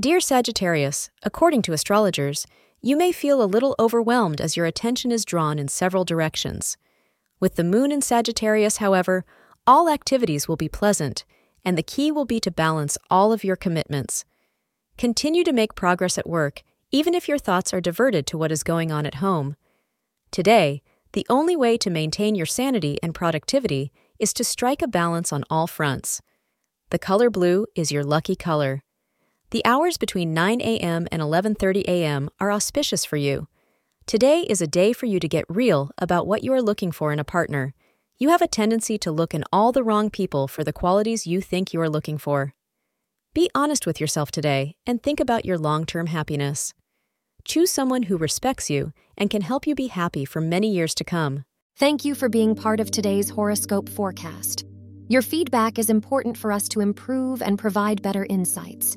Dear Sagittarius, according to astrologers, you may feel a little overwhelmed as your attention is drawn in several directions. With the moon in Sagittarius, however, all activities will be pleasant, and the key will be to balance all of your commitments. Continue to make progress at work, even if your thoughts are diverted to what is going on at home. Today, the only way to maintain your sanity and productivity is to strike a balance on all fronts. The color blue is your lucky color. The hours between 9 a.m. and 11:30 a.m. are auspicious for you. Today is a day for you to get real about what you are looking for in a partner. You have a tendency to look in all the wrong people for the qualities you think you are looking for. Be honest with yourself today and think about your long-term happiness. Choose someone who respects you and can help you be happy for many years to come. Thank you for being part of today's horoscope forecast. Your feedback is important for us to improve and provide better insights.